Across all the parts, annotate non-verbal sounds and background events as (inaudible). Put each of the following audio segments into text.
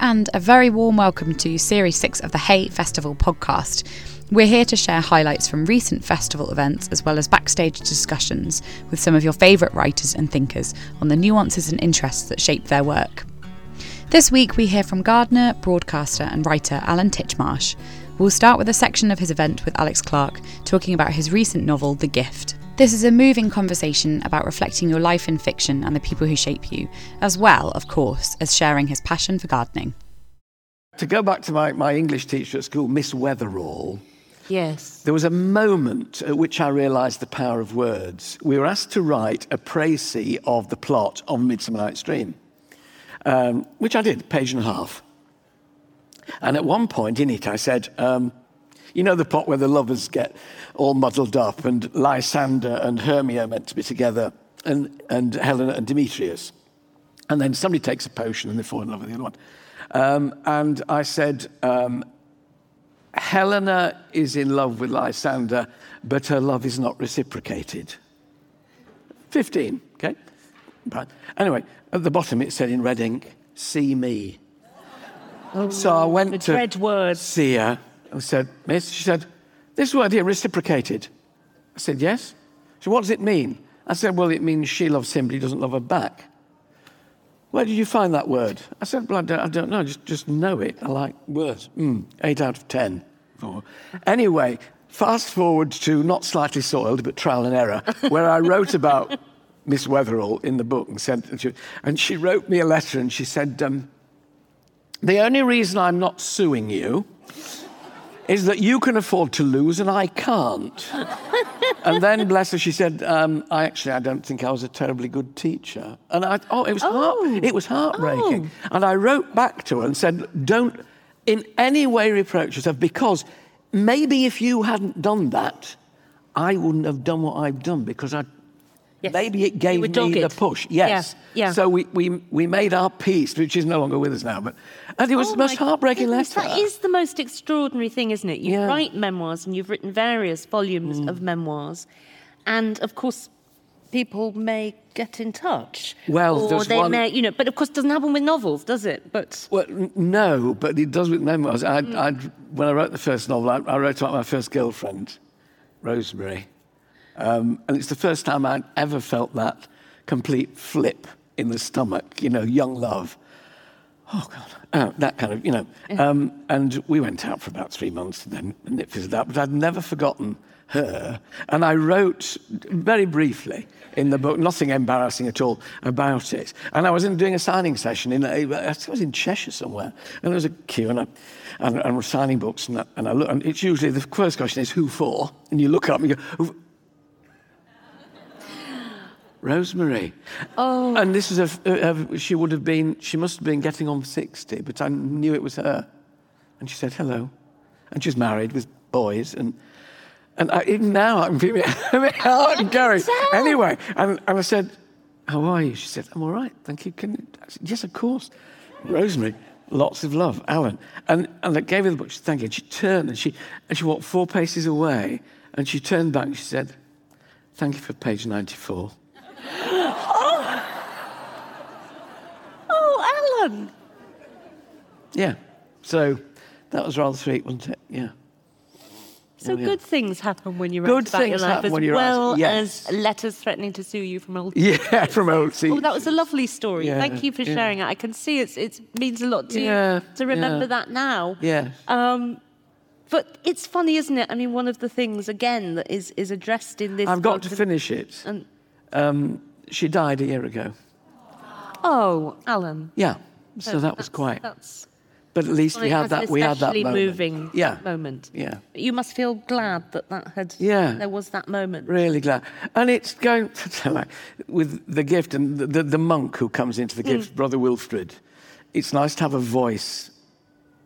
And a very warm welcome to Series 6 of the Hay Festival podcast. We're here to share highlights from recent festival events as well as backstage discussions with some of your favourite writers and thinkers on the nuances and interests that shape their work. This week, we hear from gardener, broadcaster, and writer Alan Titchmarsh. We'll start with a section of his event with Alex Clark, talking about his recent novel, The Gift. This is a moving conversation about reflecting your life in fiction and the people who shape you, as well, of course, as sharing his passion for gardening. To go back to my, my English teacher at school, Miss Weatherall, Yes. there was a moment at which I realised the power of words. We were asked to write a précis of the plot of Midsummer Night's Dream, um, which I did, page and a half. And at one point in it, I said, um, you know the plot where the lovers get all muddled up and Lysander and Hermia are meant to be together and, and Helena and Demetrius. And then somebody takes a potion and they fall in love with the other one. Um, and I said, um, Helena is in love with Lysander, but her love is not reciprocated. 15, okay? Right. Anyway, at the bottom it said in red ink, see me. so I went the to see her and said, Miss, she said, this word here, reciprocated. I said, yes. So what does it mean? I said, well, it means she loves him, but he doesn't love her back. Where did you find that word? I said, well, I don't, I don't know, just, just know it. I like words. Mm, eight out of ten. Anyway, fast forward to not slightly soiled, but Trowel and Error, where I wrote about (laughs) Miss Weatherall in the book and to And she wrote me a letter and she said, um, the only reason I'm not suing you is that you can afford to lose and I can't. (laughs) and then, bless her, she said, um, I actually, I don't think I was a terribly good teacher. And I, oh, it was, heart, it was heartbreaking. And I wrote back to her and said, don't in any way reproach yourself because maybe if you hadn't done that, I wouldn't have done what I've done because I Yes. maybe it gave were me the push. Yes. Yeah, yeah. So we, we, we made our peace, which is no longer with us now. But and it was Oh the most heartbreaking goodness, letter. That is the most extraordinary thing, isn't it? You Yeah. Mm. write memoirs and you've written various volumes of memoirs. And of course, people may get in touch. Well, or they one- may, you know, but of course, it doesn't happen with novels, does it? But Well, no, but it does with memoirs. I, Mm. I, when I wrote the first novel, I, I wrote about my first girlfriend, Rosemary. Um, and it's the first time I'd ever felt that complete flip in the stomach, you know, young love. Oh, God. Oh, that kind of, you know. Um, and we went out for about three months and then and it fizzled out. But I'd never forgotten her. And I wrote very briefly in the book, nothing embarrassing at all about it. And I was in, doing a signing session in, a- I was in Cheshire somewhere. And there was a queue and I, and, and we're signing books. And I, and I look, and it's usually the first question is, who for? And you look up and you go? Rosemary. Oh. And this is a, a, she would have been, she must have been getting on 60, but I knew it was her. And she said, hello. And she's married with boys. And, and I, even now I'm feeling (laughs) hard and going. Anyway, and, and I said, how are you? She said, I'm all right, thank you. Can you? I said, yes, of course. Rosemary, lots of love, Alan. And, and I gave her the book, she said, thank you. And she turned and she, and she walked four paces away. And she turned back and she said, thank you for page 94. Oh, oh, Alan, Yeah. So that was rather sweet, wasn't it? Yeah. so Oh, yeah. good things happen when you write Good about your things life, happen as when you write- well yes. as letters threatening to sue you from old. Yeah, (laughs) from old seats. Oh, that was a lovely story. Yeah, Thank you for yeah. sharing it. I can see it's, it means a lot to Yeah, you to remember yeah. that now. Yes. Um, but it's funny, isn't it? I mean, one of the things again that is is addressed in this. I've got to finish it. And Um, she died a year ago. oh, Alan. Yeah. So that was quite. That's But at least we had that. We had that moment. moving Yeah. moment. Yeah. You must feel glad that that had. Yeah. There was that moment. Really glad. And it's going (laughs) with the gift and the, the, the monk who comes into the Mm. gift, Brother Wilfred. It's nice to have a voice.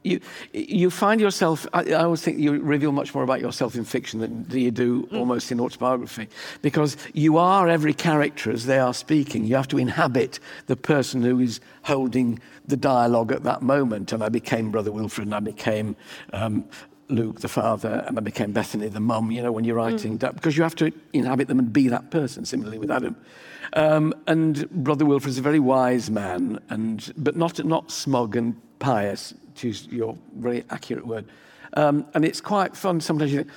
You, you find yourself, I, I always think you reveal much more about yourself in fiction than do you do Mm. almost in autobiography. Because you are every character as they are speaking. You have to inhabit the person who is holding the dialogue at that moment. And I became Brother Wilfred and I became um, Luke, the father, and I became Bethany, the mum, you know, when you're writing that, because you have to inhabit them and be that person, similarly with Adam. Um, and Brother Wilfred's a very wise man, and, but not, not smug and pious, to use your very accurate word. Um, and it's quite fun sometimes you think,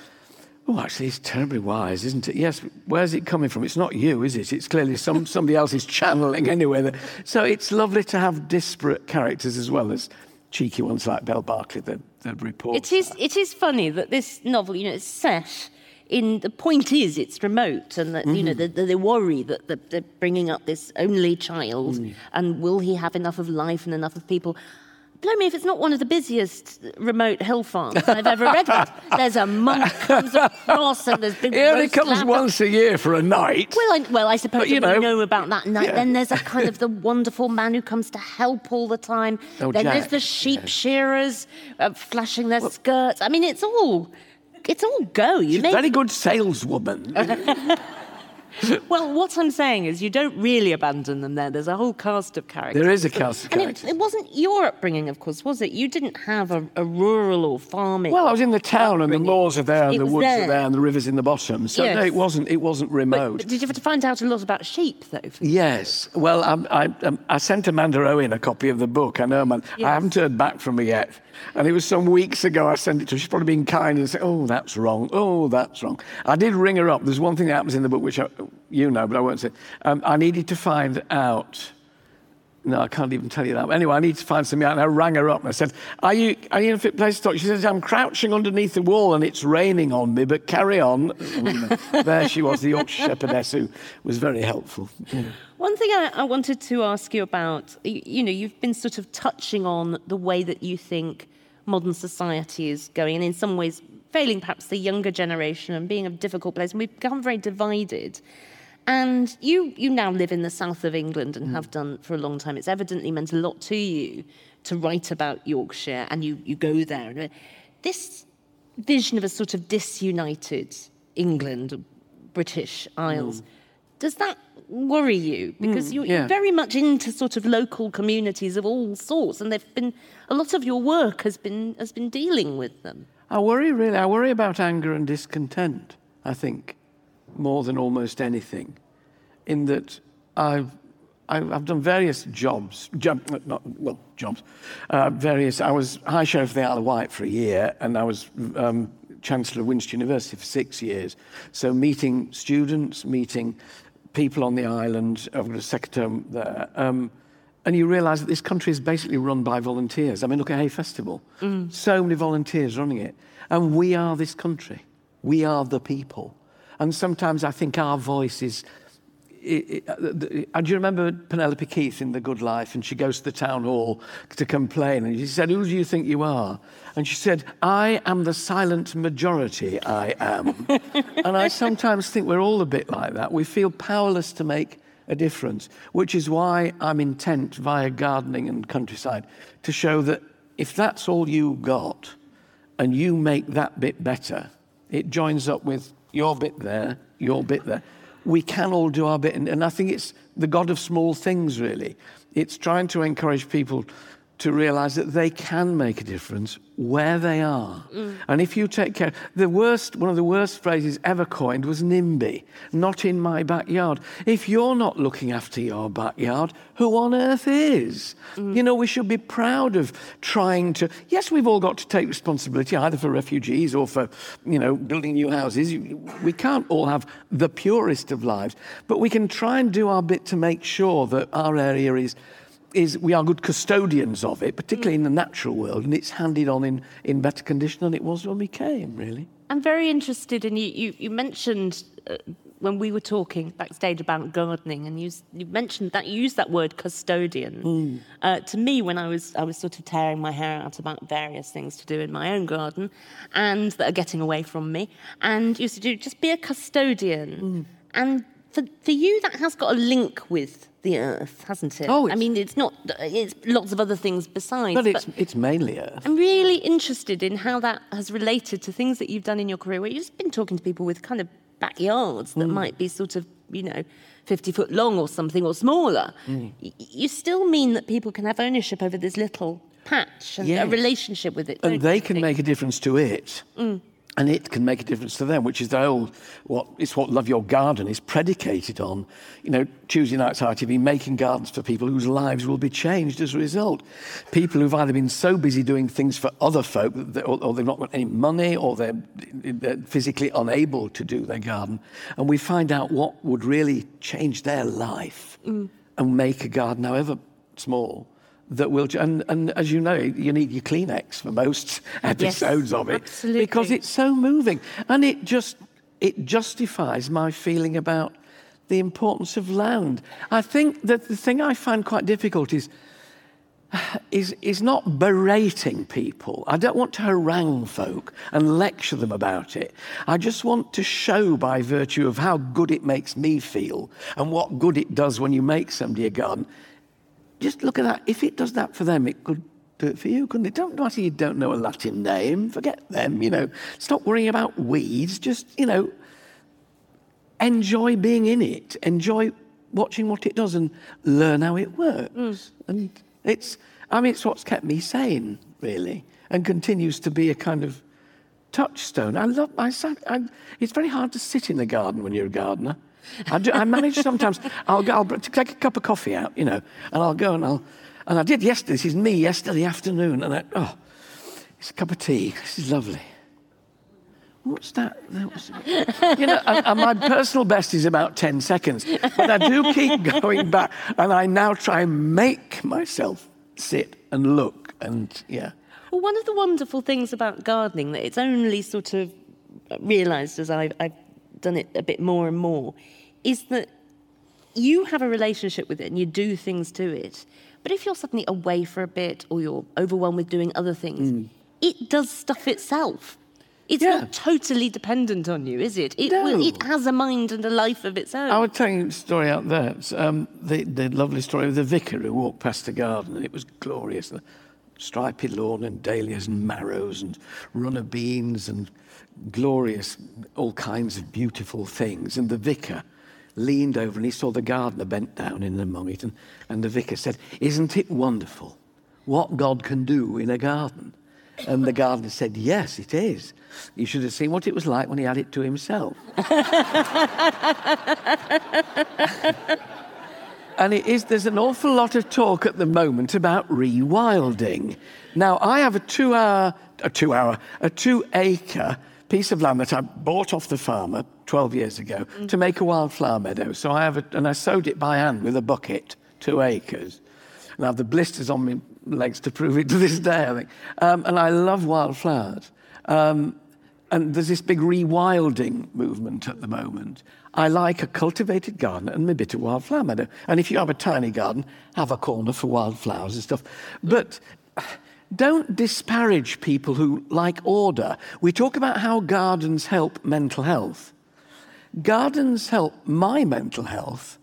oh, actually, he's terribly wise, isn't it? Yes, where's it coming from? It's not you, is it? It's clearly some, somebody else is channeling anyway. So it's lovely to have disparate characters as well as cheeky ones like Bell Barclay, the, the report. It is, it is funny that this novel, you know, it's set in the point is it's remote and that, you know, mm-hmm. they, they worry that that they're bringing up this only child mm. and will he have enough of life and enough of people? Blow me if it's not one of the busiest remote hill farms I've ever read it. (laughs) There's a monk comes across and there's big He only comes once a year for a night. Well, I, well, I suppose But, you know, know about that. night. yeah. Then there's a kind of (laughs) the wonderful man who comes to help all the time. Oh, then there's the sheep yeah. shearers uh, flashing their skirts. I mean, it's all, it's all go. You She's a make very good saleswoman. (laughs) well. What I'm saying is, you don't really abandon them there. There's a whole cast of characters. there is a cast of And it, characters. it wasn't your upbringing, of course, was it? You didn't have a, a rural or farming. Well, I was in the town, and the upbringing. moors are there, and It the woods there. are there, and the rivers in the bottom. So no, it wasn't. It wasn't remote. but did you have to find out a lot about sheep, though? Yes. Well, um, I, um, I sent Amanda Owen a copy of the book. I know, man. I haven't heard back from her yet. And it was some weeks ago I sent it to her. She's probably been kind and said, oh, that's wrong. Oh, that's wrong. I did ring her up. There's one thing that happens in the book, which I, you know, but I won't say. Um, I needed to find out. No, I can't even tell you that. Anyway, I need to find something out. And I rang her up and I said, Are you, are you in a fit place to talk? She says, I'm crouching underneath the wall and it's raining on me, but carry on. (laughs) there she was, the Yorkshire Shepherdess, who was very helpful. Yeah. One thing I, I wanted to ask you about, you, you know, you've been sort of touching on the way that you think modern society is going, and in some ways failing perhaps the younger generation and being a difficult place. And we've become very divided. And you, you now live in the south of England and have mm. done for a long time. It's evidently meant a lot to you to write about Yorkshire, and you, you go there. And uh, This vision of a sort of disunited England, British Isles, mm. does that worry you? Because mm, you're, yeah. you're very much into sort of local communities of all sorts, and they've been a lot of your work has been has been dealing with them. I worry really. I worry about anger and discontent. I think more than almost anything, in that I've I've done various jobs, job, not well jobs, uh, various. I was High Sheriff of the Isle of Wight for a year, and I was um, Chancellor of Winchester University for six years. So meeting students, meeting people on the island. I've got a secretary there. Um, and you realise that this country is basically run by volunteers. I mean, look at Hay Festival. So many volunteers running it. And we are this country. We are the people. And sometimes I think our voice is. i i uh, uh, do you remember Penelope Keith in The Good Life? And she goes to the town hall to complain. And she said, Who do you think you are? And she said, I am the silent majority, I am. (laughs) and I sometimes think we're all a bit like that. We feel powerless to make a difference, which is why I'm intent via gardening and countryside to show that if that's all you got and you make that bit better, it joins up with your bit there, your bit there. We can all do our bit. And, and I think it's the God of small things, really. It's trying to encourage people to realize that they can make a difference where they are. Mm. And if you take care, the worst, one of the worst phrases ever coined was NIMBY, not in my backyard. If you're not looking after your backyard, who on earth is? Mm. You know, we should be proud of trying to, yes, we've all got to take responsibility either for refugees or for, you know, building new houses. We can't all have the purest of lives, but we can try and do our bit to make sure that our area is is we are good custodians of it, particularly in the natural world, and it's handed on in, in better condition than it was when we came, really. I'm very interested in you. You, you mentioned uh, when we were talking backstage about gardening, and you, you mentioned that you used that word custodian. Uh, to me, when I was I was sort of tearing my hair out about various things to do in my own garden, and that are getting away from me, and you said, just be a custodian. And for, for you, that has got a link with the earth, hasn't it? Oh, I mean, it's not. It's lots of other things besides. But it's, it's mainly Earth. I'm really interested in how that has related to things that you've done in your career, where you've just been talking to people with kind of backyards that hmm. might be sort of, you know, 50 foot long or something or smaller. Hmm. Y- you still mean that people can have ownership over this little patch and Yes. a relationship with it. and they can think? make a difference to it. Hmm. And it can make a difference to them, which is the old, what it's what Love Your Garden is predicated on. You know, Tuesday nights ITV making gardens for people whose lives will be changed as a result. People who've either been so busy doing things for other folk, that they- or, or they've not got any money, or they're, they're physically unable to do their garden. And we find out what would really change their life mm. and make a garden, however small, that will. And, and as you know, you need your Kleenex for most (laughs) episodes of it absolutely. because it's so moving, and it just it justifies my feeling about the importance of land. I think that the thing I find quite difficult is (sighs) is, is not berating people. I don't want to harangue folk and lecture them about it. I just want to show by virtue of how good it makes me feel and what good it does when you make somebody a garden. Just look at that. If it does that for them, it could do it for you, couldn't it? Don't matter you don't know a Latin name. Forget them, you know. Stop worrying about weeds. Just, you know, enjoy being in it. Enjoy watching what it does and learn how it works. Mm. And it's, I mean, it's what's kept me sane, really, and continues to be a kind of touchstone. I love, I, sat, I, it's very hard to sit in the garden when you're a gardener. I, do, I manage sometimes, I'll, go, I'll take a cup of coffee out, you know, and I'll go and I'll, and I did yesterday, this is me yesterday afternoon, and I, oh, it's a cup of tea, this is lovely. What's that? you know, and, and my personal best is about 10 seconds, but I do keep (laughs) going back, and I now try and make myself sit and look, and yeah. Well, one of the wonderful things about gardening that it's only sort of realised as I've, I've done it a bit more and more is that you have a relationship with it and you do things to it. But if you're suddenly away for a bit or you're overwhelmed with doing other things, it does stuff itself. It's Yeah. not totally dependent on you, is it? It, will, it has a mind and a life of its own. I would tell you a story out there. It's, um, the, the lovely story of the vicar who walked past the garden, and it was glorious. The stripy lawn and dahlias and marrows and runner beans and glorious, all kinds of beautiful things. And the vicar leaned over and he saw the gardener bent down in among it. And, and the vicar said, Isn't it wonderful what God can do in a garden? And the gardener said, Yes, it is. You should have seen what it was like when he had it to himself. (laughs) And it is, there's an awful lot of talk at the moment about rewilding. Now, I have a two hour, a two hour, a two acre piece of land that I bought off the farmer 12 years ago to make a wildflower meadow. So I have a, and I sowed it by hand with a bucket, two acres. And I have the blisters on my legs to prove it to this day, I think. Um, and I love wildflowers. Um, and there's this big rewilding movement at the moment. I like a cultivated garden and a bit of wildflower meadow. And if you have a tiny garden, have a corner for wildflowers and stuff. But don't disparage people who like order. We talk about how gardens help mental health. Gardens help my mental health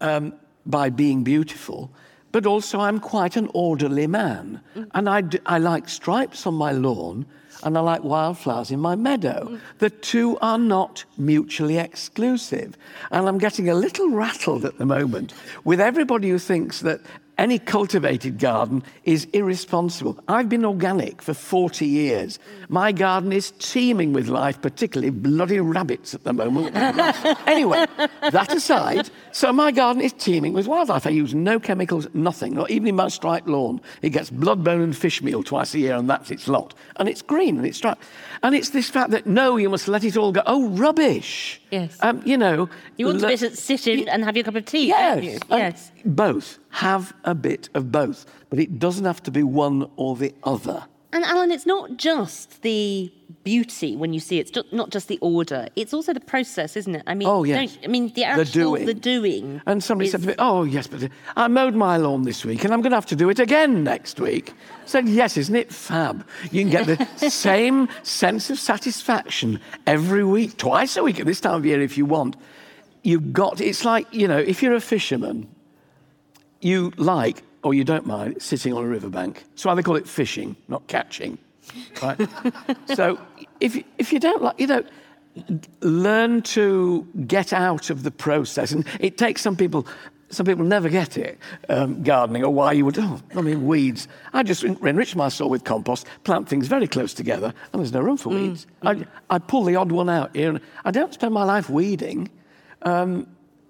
um, by being beautiful, but also I'm quite an orderly man. And I, d- I like stripes on my lawn and I like wildflowers in my meadow. The two are not mutually exclusive. And I'm getting a little rattled at the moment with everybody who thinks that any cultivated garden is irresponsible. I've been organic for 40 years. My garden is teeming with life, particularly bloody rabbits at the moment. (laughs) anyway, that aside, so my garden is teeming with wildlife. I use no chemicals, nothing, not even in my striped lawn. It gets blood, bone, and fish meal twice a year, and that's its lot. And it's green and it's striped. And it's this fact that no, you must let it all go. Oh, rubbish. Yes. Um, you know. you want to sit- sit in and have your cup of tea, Yes. don't you? and Yes. Both. Have a bit of both. But it doesn't have to be one or the other. And Alan, it's not just the beauty when you see it. It's not just the order. It's also the process, isn't it? I mean, Oh, yes. I mean, the actual, doing. the doing. And somebody is- said to me, Oh, yes, but I mowed my lawn this week and I'm going to have to do it again next week. I said, Yes, isn't it fab? You can get the (laughs) same sense of satisfaction every week, twice a week at this time of year if you want. You've got, it's like, you know, if you're a fisherman, you like or you don't mind sitting on a riverbank. That's why they call it fishing, not catching. Right? (laughs) so if, you- if you don't like, you know, learn to get out of the process. And it takes some people some people never get it, um, gardening, or why you would, oh, I mean, weeds. I just enrich my soil with compost, plant things very close together, and there's no room for weeds. I, I pull the odd one out here. and I don't spend my life weeding. Um,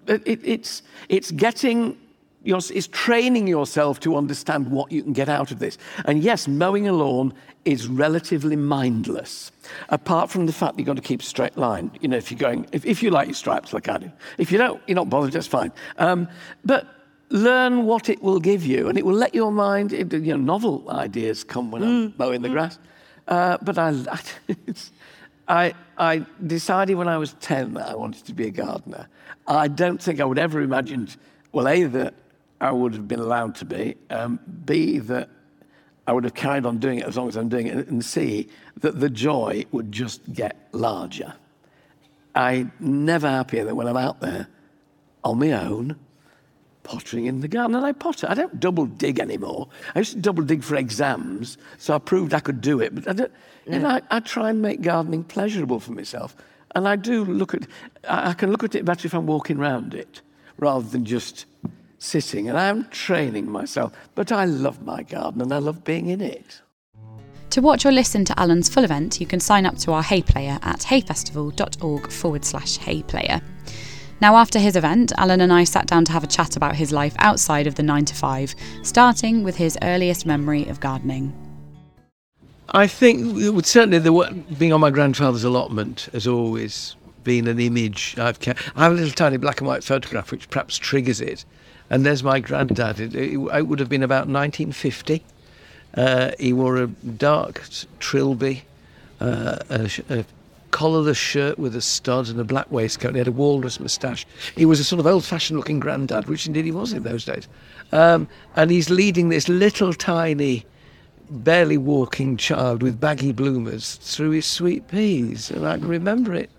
it, it's, it's getting it's training yourself to understand what you can get out of this. And yes, mowing a lawn is relatively mindless, apart from the fact that you've got to keep a straight line. You know, if you're going, if, if you like your stripes like I do. If you don't, you're not bothered, that's fine. Um, but learn what it will give you, and it will let your mind, it, you know, novel ideas come when I'm mowing the grass. Uh, but I, (laughs) I, I decided when I was 10 that I wanted to be a gardener. I don't think I would ever imagined, well, A, that I would have been allowed to be, um, B, that I would have carried on doing it as long as I'm doing it, and C, that the joy would just get larger. I'm never happier than when I'm out there on my own, pottering in the garden. And I potter. I don't double dig anymore. I used to double dig for exams, so I proved I could do it. But I, don't, you know, I, I try and make gardening pleasurable for myself. And I do look at, I I can look at it better if I'm walking around it rather than just sitting. And I'm training myself. But I love my garden and I love being in it. To watch or listen to Alan's full event, you can sign up to our Hay Player at hayfestival.org forward slash Hay Player. Now, after his event, Alan and I sat down to have a chat about his life outside of the 9 to 5, starting with his earliest memory of gardening. I think it would certainly the wo- being on my grandfather's allotment has always been an image I've kept. I have a little tiny black and white photograph which perhaps triggers it, and there's my granddad. It, it, it would have been about 1950. Uh, he wore a dark trilby, uh, a, a collarless shirt with a stud and a black waistcoat. He had a walrus moustache. He was a sort of old-fashioned looking granddad, which indeed he was in those days. Um, and he's leading this little tiny barely walking child with baggy bloomers through his sweet peas, and I can remember it.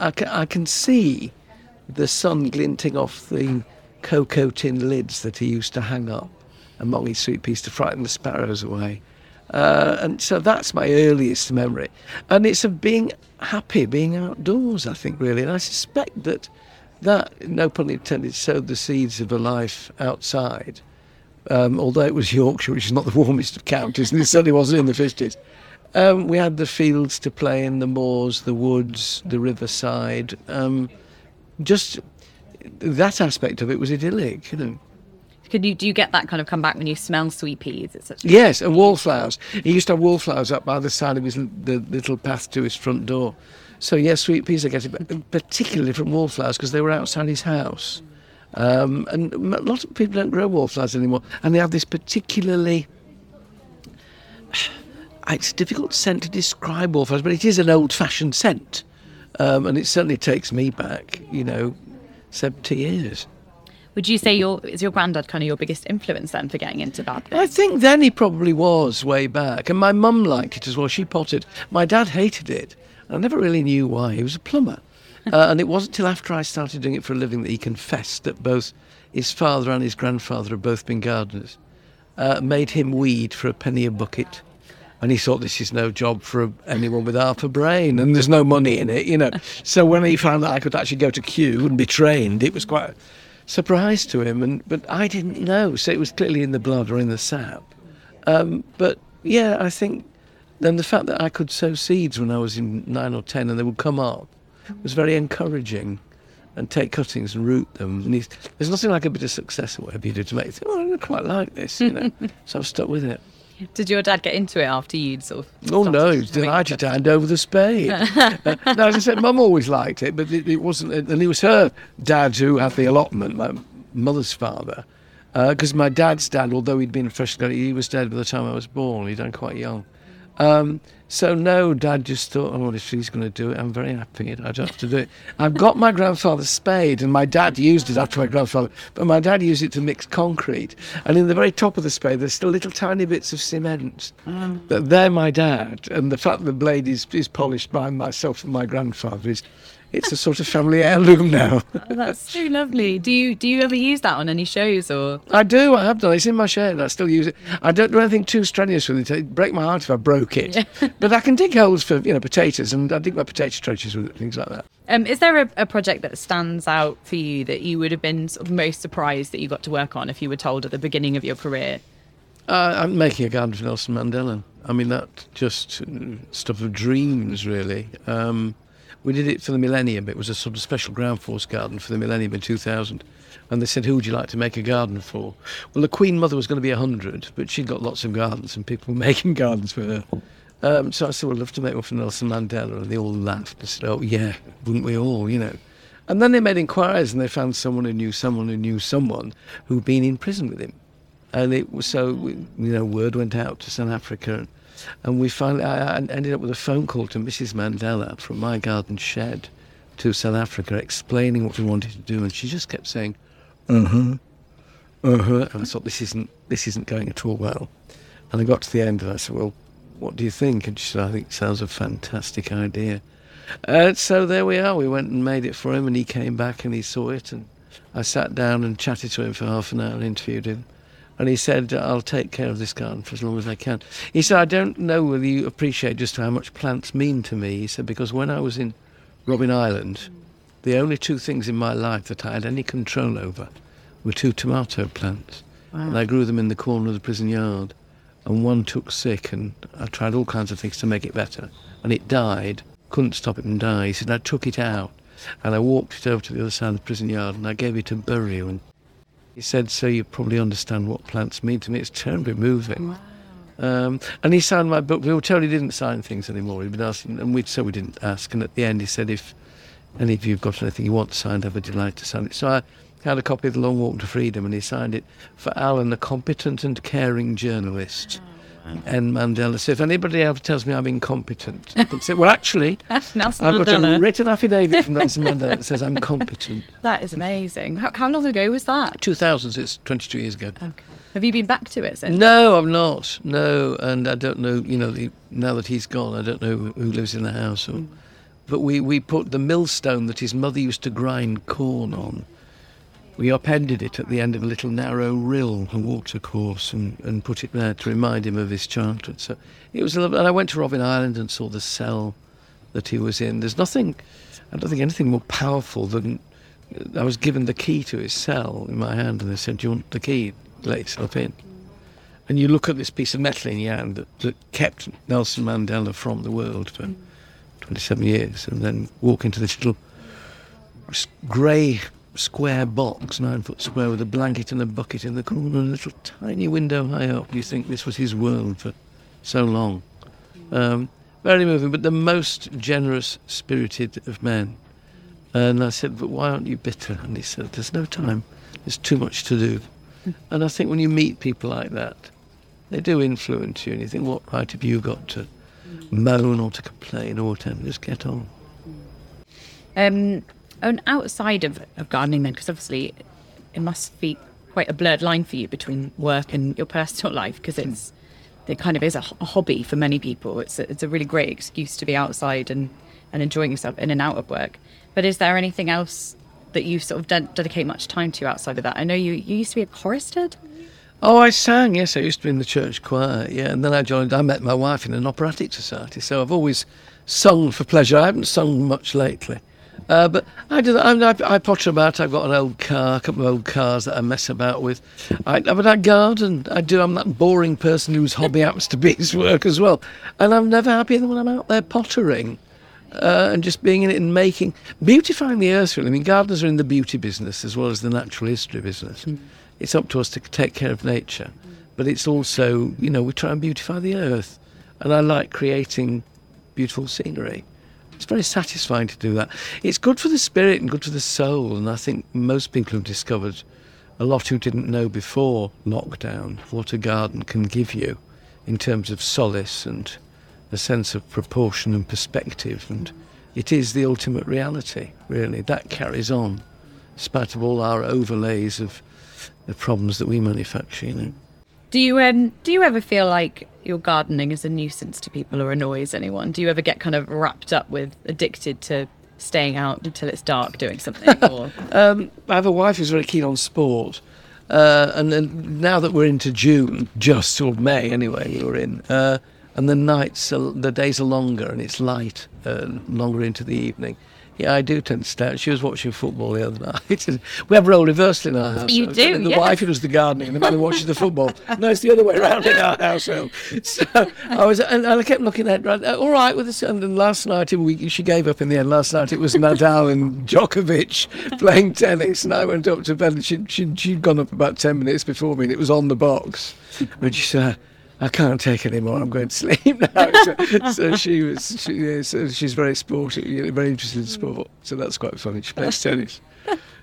I I can see the sun glinting off the cocoa tin lids that he used to hang up among his sweet peas to frighten the sparrows away. Uh, and so that's my earliest memory. And it's of being happy, being outdoors, I think, really. And I suspect that that, no pun intended, sowed the seeds of a life outside um, although it was Yorkshire, which is not the (laughs) warmest of counties, and it certainly wasn't in the 50s. Um, we had the fields to play in, the moors, the woods, the riverside. Um, just that aspect of it was idyllic, you know. Could you do you get that kind of come back when you smell sweet peas? It's such Yes, and wallflowers. He used to have wallflowers up by the side of his the little path to his front door. So yes, sweet peas I get it, but particularly from wallflowers because they were outside his house. Um, and a lot of people don't grow wallflowers anymore, and they have this particularly. (sighs) It's a difficult scent to describe wallflowers, but it is an old-fashioned scent, um, and it certainly takes me back, you know, seventy years. Would you say your is your granddad kind of your biggest influence then for getting into gardening? I think then he probably was way back. And my mum liked it as well. She potted. My dad hated it. I never really knew why. He was a plumber. (laughs) uh, and it wasn't till after I started doing it for a living that he confessed that both his father and his grandfather had both been gardeners. Uh, made him weed for a penny a bucket. And he thought this is no job for anyone with half a brain, and there's no money in it, you know. (laughs) So when he found that I could actually go to Kew and be trained, it was quite a surprise to him. And but I didn't know, so it was clearly in the blood or in the sap. Um, but yeah, I think then the fact that I could sow seeds when I was in nine or ten and they would come up was very encouraging. And take cuttings and root them. And he's, there's nothing like a bit of success or whatever you do to make. you Oh, I quite like this, you know. (laughs) so I've stuck with it. Did your dad get into it after you'd sort of? Oh no, to he's delighted to hand over the spade. (laughs) uh, no, as I said, Mum always liked it, but it, it wasn't. And it was her dad who had the allotment, my mother's father, because my dad's dad, although he'd been a fresh graduate, he was dead by the time I was born. He'd died quite young. Um, so no, Dad just thought, oh, if she's going to do it, I'm very happy. I don't have to do it. I've got my grandfather's spade, and my dad used it after my grandfather, but my dad used it to mix concrete. And in the very top of the spade, there's still little tiny bits of cement. Um. But they're my dad, and the fact that the blade is, is polished by myself and my grandfather is, it's a sort of family heirloom now. (laughs) Oh, that's so lovely. Do you do you ever use that on any shows or? I do. I have done. It's in my shed. I still use it. I don't do anything too strenuous with it. It'd break my heart if I broke it. (laughs) but I can dig holes for you know potatoes, and I dig my potato trenches with it, things like that. Um, is there a, a project that stands out for you that you would have been sort of most surprised that you got to work on if you were told at the beginning of your career? Uh, I'm making a garden for Nelson Mandela. I mean, that just uh, stuff of dreams, really. Um, we did it for the millennium. It was a sort of special ground force garden for the millennium in 2000. And they said, who would you like to make a garden for? Well, the Queen Mother was going to be 100, but she'd got lots of gardens and people were (laughs) making gardens for her. Um, so I said, I'd love to make one for Nelson Mandela. And they all laughed and said, oh, yeah, wouldn't we all, you know? And then they made inquiries and they found someone who knew someone who knew someone who'd been in prison with him. And it was so, you know, word went out to South Africa. And, and we finally, I ended up with a phone call to Mrs. Mandela from my garden shed to South Africa explaining what we wanted to do. And she just kept saying, uh huh, uh huh. And I thought, this isn't, this isn't going at all well. And I got to the end and I said, well, what do you think? And she said, I think it sounds a fantastic idea. Uh, so there we are. We went and made it for him, and he came back and he saw it. And I sat down and chatted to him for half an hour and interviewed him. And he said, I'll take care of this garden for as long as I can. He said, I don't know whether you appreciate just how much plants mean to me. He said, because when I was in Robben Island, the only two things in my life that I had any control over were two tomato plants. And I grew them in the corner of the prison yard. And one took sick, and I tried all kinds of things to make it better. And it died. Couldn't stop it from dying. He said, I took it out. And I walked it over to the other side of the prison yard, and I gave it a burial. And he said, so you probably understand what plants mean to me. It's terribly moving. Um, and he signed my book. We were told he didn't sign things anymore. He'd been asking, and we so we didn't ask. And at the end, he said, if any of you have got anything you want signed, I'd be delighted to sign it. So I had a copy of The Long Walk to Freedom, and he signed it for Alan, a competent and caring journalist. And Mandela said, if anybody ever tells me I'm incompetent, (laughs) I say, well, actually, (laughs) Nelson I've got a written affidavit from Nelson (laughs) Mandela that says I'm competent. That is amazing. How, how long ago was that? 2000s, it's 22 years ago. Okay. Have you been back to it since? No, I'm not. No, and I don't know. You know, the, now that he's gone, I don't know who who lives in the house. Or, mm. But we we put the millstone that his mother used to grind corn on. We upended it at the end of a little narrow rill, and walked a course, and, and put it there to remind him of his childhood. So it was a lovely. And I went to Robben Island and saw the cell that he was in. There's nothing. I don't think anything more powerful than uh, I was given the key to his cell in my hand, and they said, "Do you want the key? Let yourself in." And you look at this piece of metal in your hand that, that kept Nelson Mandela from the world for mm. 27 years, and then walk into this little grey square box, nine foot square, with a blanket and a bucket in the corner, and a little tiny window high up. You think this was his world for so long. Um, very moving, but the most generous spirited of men. And I said, But why aren't you bitter? And he said, There's no time, there's too much to do. (laughs) And I think when you meet people like that, they do influence you, and you think, What right have you got to moan or to complain or whatever? Just get on. Um, and outside of, of gardening, then, because obviously it must be quite a blurred line for you between work and your personal (laughs) life, because it's it kind of is a hobby for many people. It's a, it's a really great excuse to be outside and, and enjoying yourself in and out of work. But is there anything else that you sort of de- dedicate much time to outside of that? I know you, you used to be a chorister. Oh, I sang, yes. I used to be in the church choir, yeah. And then I joined, I met my wife in an operatic society. So I've always sung for pleasure. I haven't sung much lately. Uh, but I do that. I, I, I potter about. I've got an old car, a couple of old cars that I mess about with. I, but I garden. I do. I'm that boring person whose hobby happens to be his work as well. And I'm never happier than when I'm out there pottering uh, and just being in it and making, beautifying the earth, really. I mean, gardeners are in the beauty business as well as the natural history business. It's up to us to take care of nature, but it's also, you know, we try and beautify the earth. And I like creating beautiful scenery. It's very satisfying to do that. It's good for the spirit and good for the soul. And I think most people have discovered, a lot who didn't know before lockdown, what a garden can give you in terms of solace and a sense of proportion and perspective. And it is the ultimate reality, really. That carries on, spite of all our overlays of the problems that we manufacture, you know. Do you um do you ever feel like your gardening is a nuisance to people or annoys anyone? Do you ever get kind of wrapped up with addicted to staying out until it's dark doing something? (laughs) Or Um, I have a wife who's very keen on sport. Uh, and then now that we're into June, just or May anyway, we were in, uh, and the nights, are, the days are longer and it's light, uh, longer into the evening. Yeah, I do tend to stay out. She was watching football the other night. (laughs) we have role reversal in our house. You do, The yes. wife who does the gardening and the man who watches the football. (laughs) No, it's the other way around in our household. (laughs) So I was, and I kept looking at, right, all right with this. And then last night, we, she gave up in the end. Last night it was Nadal and Djokovic playing tennis, and I went up to bed. And she'd, she'd, she'd gone up about ten minutes before me, and it was on the box. And she said. I can't take any more. I'm going to sleep now. (laughs) So, so she was. She, yeah, so she's very sporty, you know, very interested in sport. So that's quite funny. She plays tennis.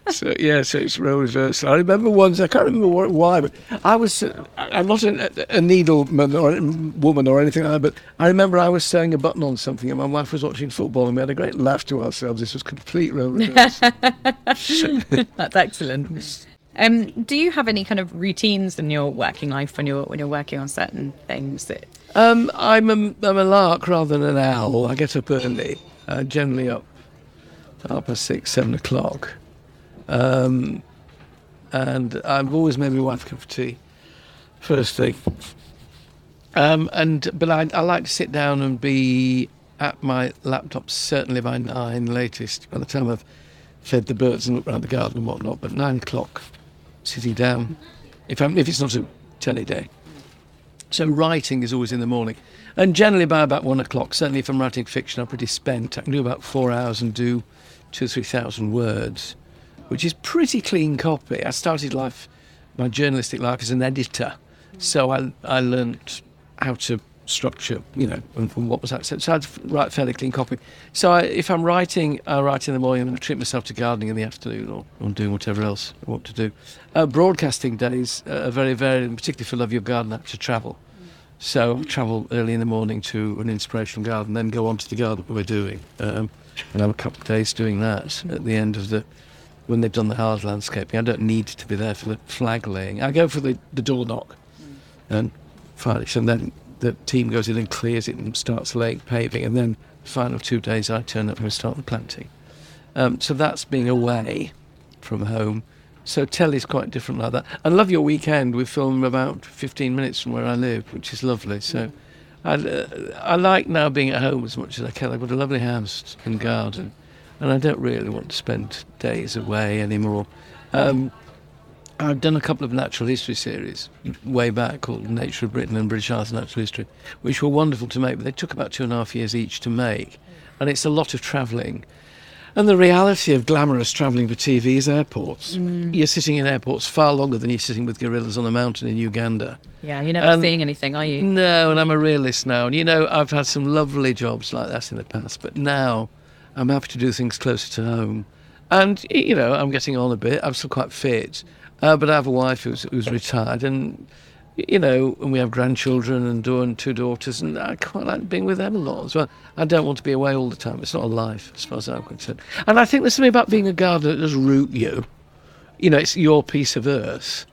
So yeah, so it's role reversal. I remember once. I can't remember what, why, but I was. Uh, I'm not a, a needleman or a woman or anything like that. But I remember I was sewing a button on something, and my wife was watching football, and we had a great laugh to ourselves. This was complete role reversal. (laughs) that's excellent. Um, do you have any kind of routines in your working life when you're when you're working on certain things? That, Um, I'm a, I'm a lark rather than an owl. I get up early, uh, generally up half past six, seven o'clock. Um, and I've always made my wife a cup of tea first thing. Um, and but I, I like to sit down and be at my laptop certainly by nine latest. By the time I've fed the birds and looked around the garden and whatnot, but nine o'clock, sitting down. If I'm if it's not a telly day. So writing is always in the morning, and generally by about one o'clock. Certainly, if I'm writing fiction, I'm pretty spent. I can do about four hours and do two or three thousand words, which is pretty clean copy. I started life, my journalistic life, as an editor, so I I learnt how to structure, you know, and from what was that. So, I'd write fairly clean copy. So I, if I'm writing, I write in the morning and I treat myself to gardening in the afternoon or, or doing whatever else I want to do. Uh, broadcasting days are very varied, and particularly for Love Your Garden, to travel. So I travel early in the morning to an inspirational garden, then go on to the garden we're doing. Um, and have a couple of days doing that at the end of the, when they've done the hard landscaping. I don't need to be there for the flag laying. I go for the, the door knock and finish, and then the team goes in and clears it and starts laying paving, and then final two days I turn up and start the planting. Um, so that's being away from home. So telly's quite different like that. I Love Your Weekend, we film about 15 minutes from where I live, which is lovely. So I, uh, I like now being at home as much as I can. I've got a lovely house and garden, and I don't really want to spend days away anymore. Um, I've done a couple of natural history series way back called Nature of Britain and British Art and Natural History, which were wonderful to make, but they took about two and a half years each to make. And it's a lot of travelling. And the reality of glamorous travelling for TV is airports. You're sitting in airports far longer than you're sitting with gorillas on a mountain in Uganda. yeah, you're never Um, seeing anything, are you? No, and I'm a realist now. And you know, I've had some lovely jobs like that in the past, but now I'm happy to do things closer to home. And, you know, I'm getting on a bit. I'm still quite fit. Uh, but I have a wife who's, who's retired, and, you know, and we have grandchildren and, two daughters, and I quite like being with them a lot as well. I don't want to be away all the time. It's not a life, as far as I'm concerned. And I think there's something about being a gardener that does root you. You know, it's your piece of earth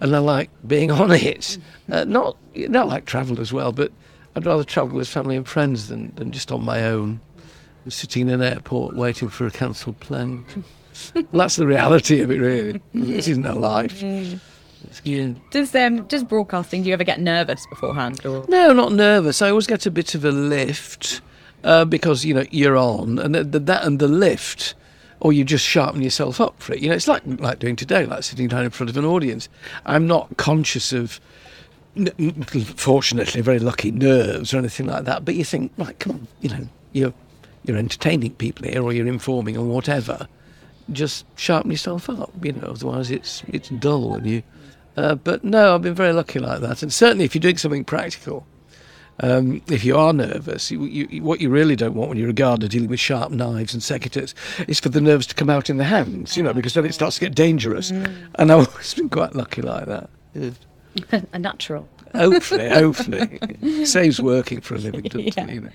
and I like being (laughs) on it. Uh, not not like travel as well, but I'd rather travel with family and friends than, than just on my own, sitting in an airport waiting for a cancelled plane. (laughs) (laughs) that's the reality of it, really. (laughs) This isn't a life. Yeah. Does um does broadcasting? Do you ever get nervous beforehand? Or No, not nervous. I always get a bit of a lift uh, because you know you're on, and the, the, that and the lift, or you just sharpen yourself up for it. You know, it's like like doing today, like sitting down in front of an audience. I'm not conscious of. n- Fortunately, very lucky nerves or anything like that. But you think, right, come on, you know, you're you're entertaining people here, or you're informing, or whatever. Just sharpen yourself up, you know. Otherwise, it's it's dull, and you. Uh, but no, I've been very lucky like that, and certainly if you're doing something practical, um, if you are nervous, you, you, what you really don't want when you're a gardener dealing with sharp knives and secateurs is for the nerves to come out in the hands, you know, because then it starts to get dangerous. And I've always been quite lucky like that. Yeah. (laughs) a natural. Hopefully, hopefully. (laughs) Saves working for a living, doesn't Yeah. it? You know?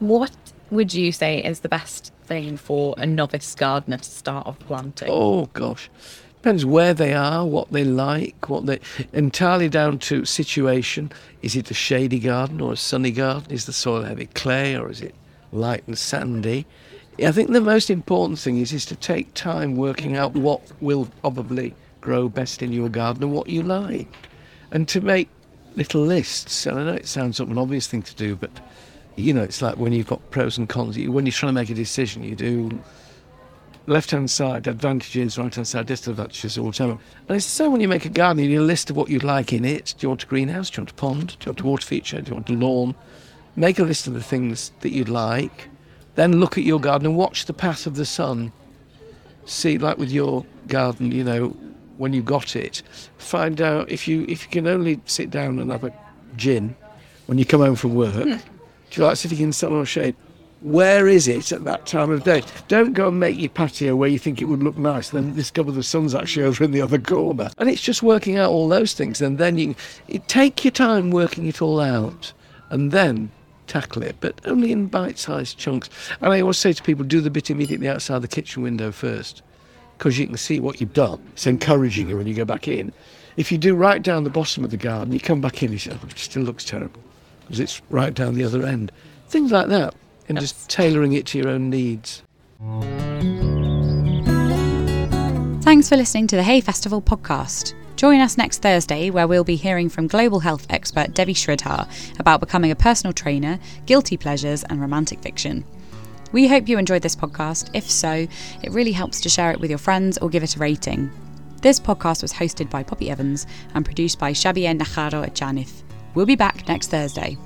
What would you say is the best thing for a novice gardener to start off planting? Oh gosh, depends where they are, what they like, what they entirely down to situation. Is it a shady garden or a sunny garden? Is the soil heavy clay or is it light and sandy? I think the most important thing is is to take time working out what will probably grow best in your garden and what you like, and to make little lists. And I know it sounds like an obvious thing to do, but you know, it's like when you've got pros and cons. When you're trying to make a decision, you do left hand side advantages, right hand side disadvantages, all or whatever. And it's so when you make a garden, you need a list of what you'd like in it. Do you want a greenhouse? Do you want a pond? Do you want a water feature? Do you want a lawn? Make a list of the things that you'd like. Then look at your garden and watch the path of the sun. See, like with your garden, you know, when you got it, find out if you if you can only sit down and have a gin when you come home from work. Hmm. Do you like sitting in sun or shade? where is it at that time of day? Don't go and make your patio where you think it would look nice, then discover the sun's actually over in the other corner. And it's just working out all those things, and then you take your time working it all out, and then tackle it, but only in bite-sized chunks. And I always say to people, do the bit immediately outside the kitchen window first, because you can see what you've done. It's encouraging you when you go back in. If you do right down the bottom of the garden, you come back in, you say, oh, it still looks terrible, because it's right down the other end. Things like that and yes. just tailoring it to your own needs. Thanks for listening to the Hay Festival podcast. Join us next Thursday, where we'll be hearing from global health expert Devi Sridhar about becoming a personal trainer, guilty pleasures, and romantic fiction. We hope you enjoyed this podcast. If so, it really helps to share it with your friends or give it a rating. This podcast was hosted by Poppy Evans and produced by Shabien Nacharo at Janith. We'll be back next Thursday.